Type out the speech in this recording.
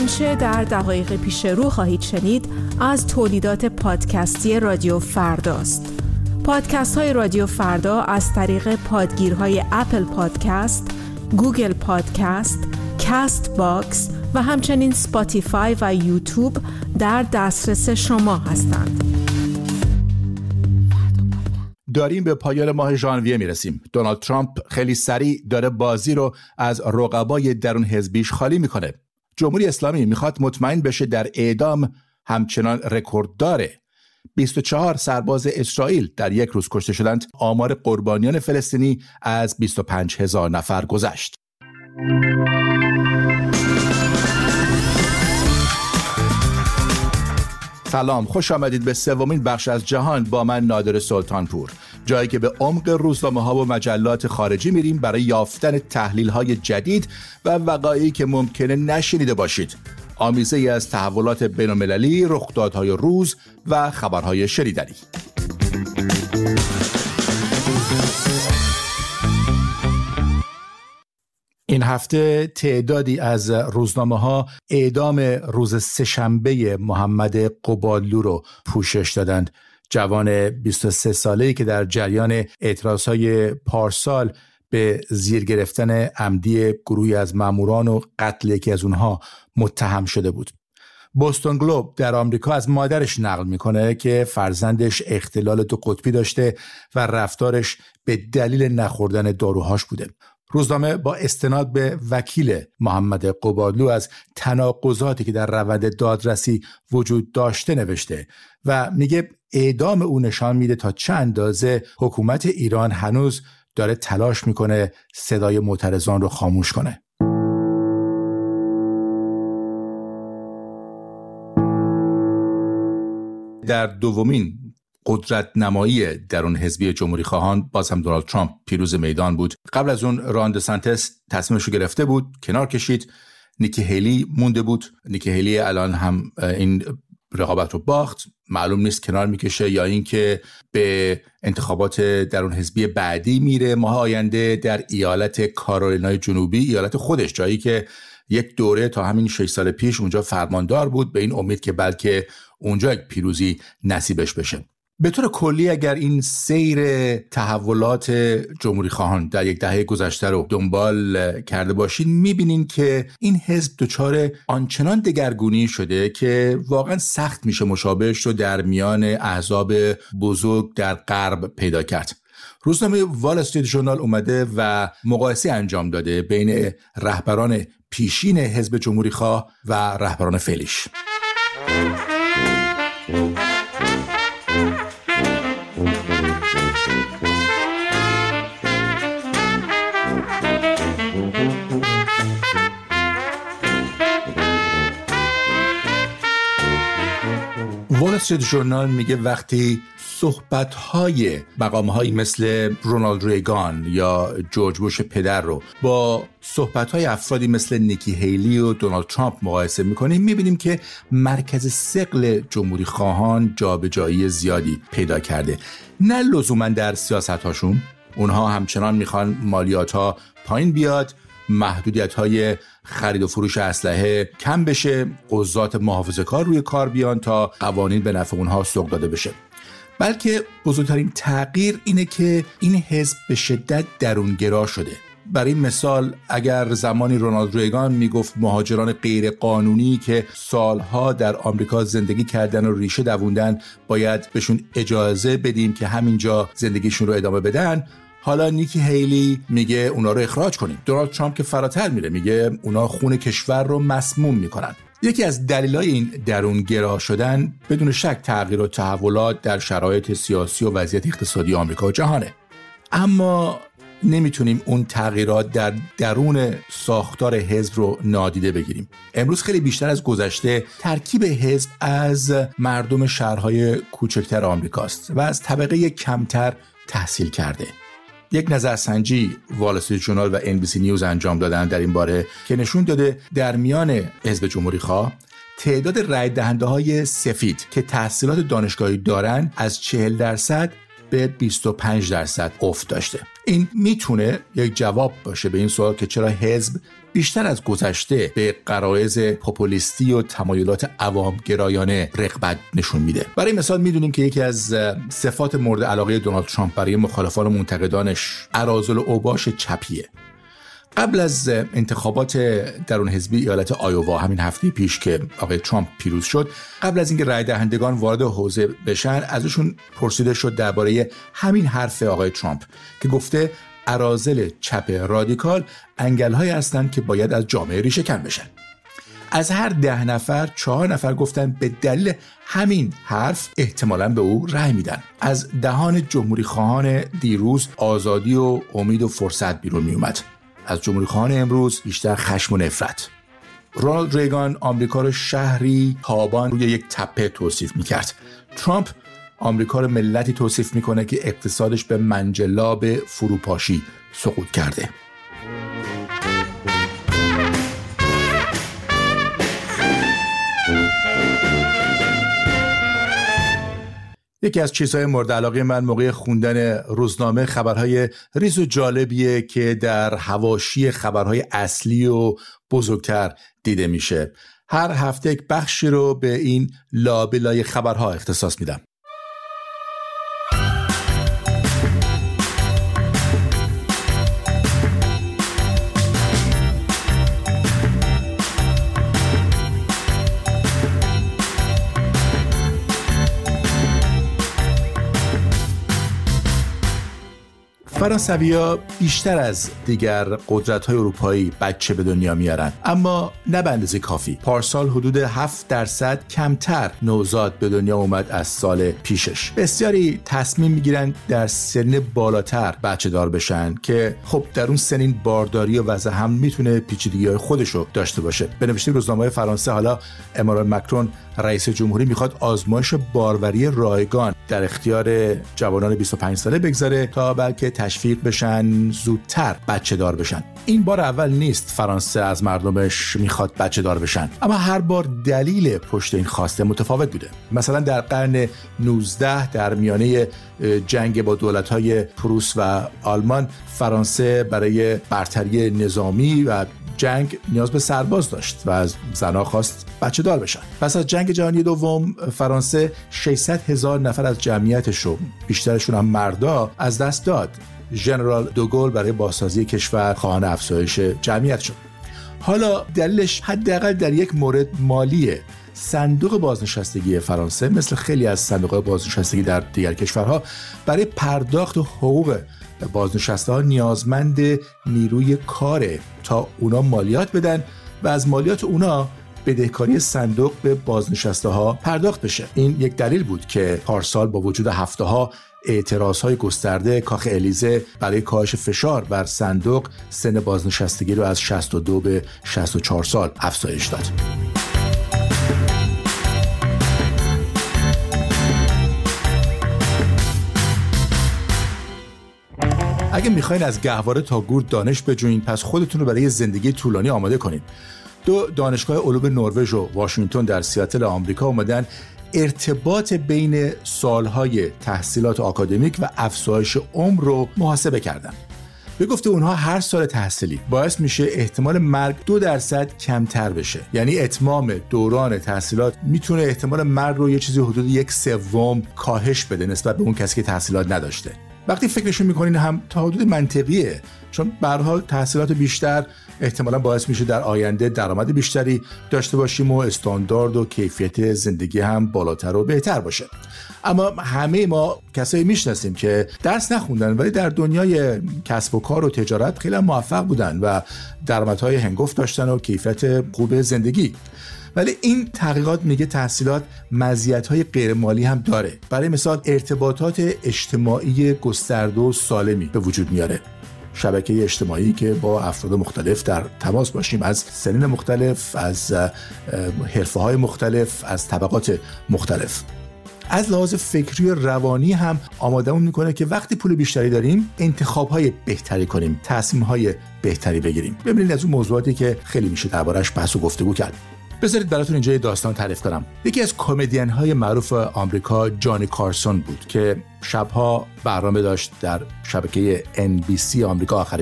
آنچه در دقایق پیش رو خواهید شنید از تولیدات پادکستی رادیو فرداست. پادکست های رادیو فردا از طریق پادگیرهای Apple Podcast، Google Podcast، Castbox و همچنین Spotify و یوتیوب در دسترس شما هستند. داریم به پایان ماه ژانویه می‌رسیم. دونالد ترامپ خیلی سریع داره بازی رو از رقبای درون حزبیش خالی می‌کنه. جمهوری اسلامی می‌خواد مطمئن بشه در اعدام همچنان رکورد داره. 24 سرباز اسرائیل در یک روز کشته شدند. آمار قربانیان فلسطینی از 25 هزار نفر گذشت. سلام خوش آمدید به سومین بخش از جهان با من نادر سلطانپور. جایی که به عمق روزنامه ها و مجلات خارجی میریم برای یافتن تحلیل های جدید و وقایعی که ممکنه نشنیده باشید آمیزه از تحولات بینالمللی، رخدادهای روز و خبرهای شنیدنی. این هفته تعدادی از روزنامه ها اعدام روز سهشنبه محمد قبالو رو پوشش دادند جوان 23 ساله‌ای که در جریان های پارسال به زیر گرفتن عمدی گروهی از ماموران و قتل یکی از اونها متهم شده بود. بوستون گلوب در آمریکا از مادرش نقل می‌کنه که فرزندش اختلال دو قطبی داشته و رفتارش به دلیل نخوردن داروهاش بوده. روزنامه با استناد به وکیل محمد قبادلو از تناقضاتی که در روند دادرسی وجود داشته نوشته و میگه اعدام او نشان میده تا چه اندازه حکومت ایران هنوز داره تلاش می‌کنه صدای معترضان رو خاموش کنه. در دومین قدرت نمایی درون حزبی جمهوری خواهان باز هم دونالد ترامپ پیروز میدان بود. قبل از اون راند سانتس تصمیمش رو گرفته بود کنار کشید. نیکی هیلی مونده بود. نیکی هیلی الان هم این رقابت رو باخت. معلوم نیست کنار می‌کشه یا اینکه به انتخابات درون حزبی بعدی میره. ماه آینده در ایالت کارولینای جنوبی ایالت خودش جایی که یک دوره تا همین 6 سال پیش اونجا فرماندار بود. به این امید که بلکه اونجا یک پیروزی نصیبش بشه. به طور کلی اگر این سیر تحولات جمهوری خواهان در یک دهه گذشته رو دنبال کرده باشین می‌بینین که این حزب دچار آنچنان دگرگونی شده که واقعا سخت میشه مشابهش رو در میان احزاب بزرگ در غرب پیدا کرد. روزنامه وال استریت ژورنال اومده و مقایسه انجام داده بین رهبران پیشین حزب جمهوری خواه و رهبران فعلیش. استریت ژورنال میگه وقتی صحبت های مقام هایی مثل رونالد ریگان یا جورج بوش پدر رو با صحبت های افرادی مثل نیکی هیلی و دونالد ترامپ مقایسه می‌کنیم می‌بینیم که مرکز سقل جمهوری خواهان جابجایی زیادی پیدا کرده. نه لزوما در سیاست هاشون اونها همچنان می‌خوان مالیات ها پایین بیاد محدودیت های خرید و فروش اسلحه کم بشه قضات محافظه کار روی کار بیان تا قوانین به نفع اونها سوق داده بشه. بلکه بزرگترین تغییر اینه که این حزب به شدت درونگرا شده. برای مثال اگر زمانی رونالد ریگان می‌گفت مهاجران غیر قانونی که سالها در آمریکا زندگی کردن و ریشه دووندن باید بهشون اجازه بدیم که همینجا زندگیشون رو ادامه بدن حالا نیکی هیلی میگه اونا رو اخراج کنیم. دونالد ترامپ که فراتر میره میگه اونا خون کشور رو مسموم می‌کنن. یکی از دلایل این درونگرا شدن بدون شک تغییر و تحولات در شرایط سیاسی و وضعیت اقتصادی آمریکا و جهانه. اما نمی‌تونیم اون تغییرات در درون ساختار حزب رو نادیده بگیریم. امروز خیلی بیشتر از گذشته ترکیب حزب از مردم شهرهای کوچکتر آمریکاست و از طبقه کمتر تحصیل کرده. یک نظرسنجی وال استریت جورنال و ان نیوز انجام دادن در این باره که نشون داده در میان حزب جمهوری خواه تعداد رای دهنده های سفید که تحصیلات دانشگاهی دارن از 40 درصد به 25 درصد افت داشته. این می‌تونه یک جواب باشه به این سوال که چرا حزب بیشتر از گذشته به قرائز پوپولیستی و تمایلات عوام گرایانه رقبت نشون میده. برای مثال می‌دونیم که یکی از صفات مورد علاقه دونالد ترامپ برای مخالفان و منتقدانش ارازل اوباش چپیه. قبل از انتخابات درون حزبی ایالت آیووا همین هفته پیش که آقای ترامپ پیروز شد قبل از اینکه رای دهندگان وارد حوزه بشن ازشون پرسیده شد درباره همین حرف آقای ترامپ که گفته ارازل چپ رادیکال انگلهایی هستند که باید از جامعه ریشه کن بشن. از هر ده نفر چهار نفر گفتن به دلیل همین حرف احتمالا به او رأی میدن. از دهان جمهوری خواهان دیروز آزادی و امید و فرصت بیرون می اومد از جمهوری خواهان امروز بیشتر خشم و نفرت. رونالد ریگان آمریکا رو شهری تابان روی یک تپه توصیف می‌کرد. ترامپ آمریکا رو ملتی توصیف می‌کنه که اقتصادش به منجلاب فروپاشی سقوط کرده. یکی از چیزهای مورد علاقه من موقع خوندن روزنامه خبرهای ریز و جالبیه که در هواشی خبرهای اصلی و بزرگتر دیده میشه. هر هفته یک بخشی رو به این لابلای خبرها اختصاص میدم. فرانسویا بیشتر از دیگر قدرت های اروپایی بچه به دنیا میارن. اما نه اندازه کافی. پارسال حدود 7 درصد کمتر نوزاد به دنیا اومد از سال پیشش. بسیاری تصمیم می‌گیرن در سن بالاتر بچه دار بشن که خب در اون سنین بارداری و وضع هم می‌تونه پیچیدگی های خودش رو داشته باشه. به نوشته روزنامه فرانسه حالا امارال مکرون رئیس جمهوری می‌خواد آزمایش باروری رایگان در اختیار جوانان 25 ساله بگذاره تا بلکه تشویق بشن زودتر بچه دار بشن. این بار اول نیست فرانسه از مردمش می‌خواد بچه دار بشن. اما هر بار دلیل پشت این خواسته متفاوت بوده. مثلا در قرن 19 در میانه جنگ با دولت‌های پروس و آلمان فرانسه برای برتری نظامی و جنگ نیاز به سرباز داشت و از زنها خواست بچه دار بشن. پس از جنگ جهانی دوم فرانسه 600 هزار نفر از جمعیتش رو بیشترشون هم مردا از دست داد. ژنرال دوگل برای بازسازی کشور خواهان افزایش جمعیت شد. حالا دلیلش حداقل در یک مورد مالیه. صندوق بازنشستگی فرانسه مثل خیلی از صندوق بازنشستگی در دیگر کشورها برای پرداخت حقوق بازنشسته ها نیازمند نیروی کاره تا اونا مالیات بدن و از مالیات اونا بدهکاری صندوق به بازنشسته ها پرداخت بشه این یک دلیل بود که پارسال با وجود هفته ها اعتراض های گسترده کاخ الیزه برای کاهش فشار بر صندوق سن بازنشستگی رو از 62 به 64 سال افزایش داد. اگه می‌خواین از گهواره تا گور دانش بجوین پس خودتون رو برای زندگی طولانی آماده کنید دو دانشگاه علوم نروژ و واشنگتن در سیاتل آمریکا اومدن. ارتباط بین سالهای تحصیلات آکادمیک و افزایش عمر رو محاسبه کردن. به گفته اونها هر سال تحصیلی باعث میشه احتمال مرگ دو درصد کمتر بشه. یعنی اتمام دوران تحصیلات می‌تونه احتمال مرگ رو یه چیزی حدود یک سوم کاهش بده نسبت به اون کسی که تحصیلات نداشته. وقتی فکرشون می‌کنین هم تا حدود منطقیه چون به حال تحصیلات بیشتر احتمالا باعث میشه در آینده درآمد بیشتری داشته باشیم و استاندارد و کیفیت زندگی هم بالاتر و بهتر باشه. اما همه ما کسایی می‌شناسیم که درس نخوندن ولی در دنیای کسب و کار و تجارت خیلی موفق بودن و درآمدهای هنگفت داشتن و کیفیت خوب زندگی. ولی این تحقیقات میگه تحصیلات های غیرمالی هم داره. برای مثال ارتباطات اجتماعی گسترده و سالمی به وجود میاره. شبکه اجتماعی که با افراد مختلف در تماس باشیم از سنین مختلف از حرفه های مختلف از طبقات مختلف. از لحاظ فکری و روانی هم آمادهمون می‌کنه که وقتی پول بیشتری داریم انتخاب های بهتری کنیم تصمیم های بهتری بگیریم. ببینید از اون موضوعاتی که خیلی میشه دربارش بحث و گفتگو کرد. بذارید براتون اینجا یه داستان تعریف کنم. یکی از کمدین های معروف آمریکا جانی کارسون بود که شبها برنامه داشت در شبکه NBC آمریکا آخر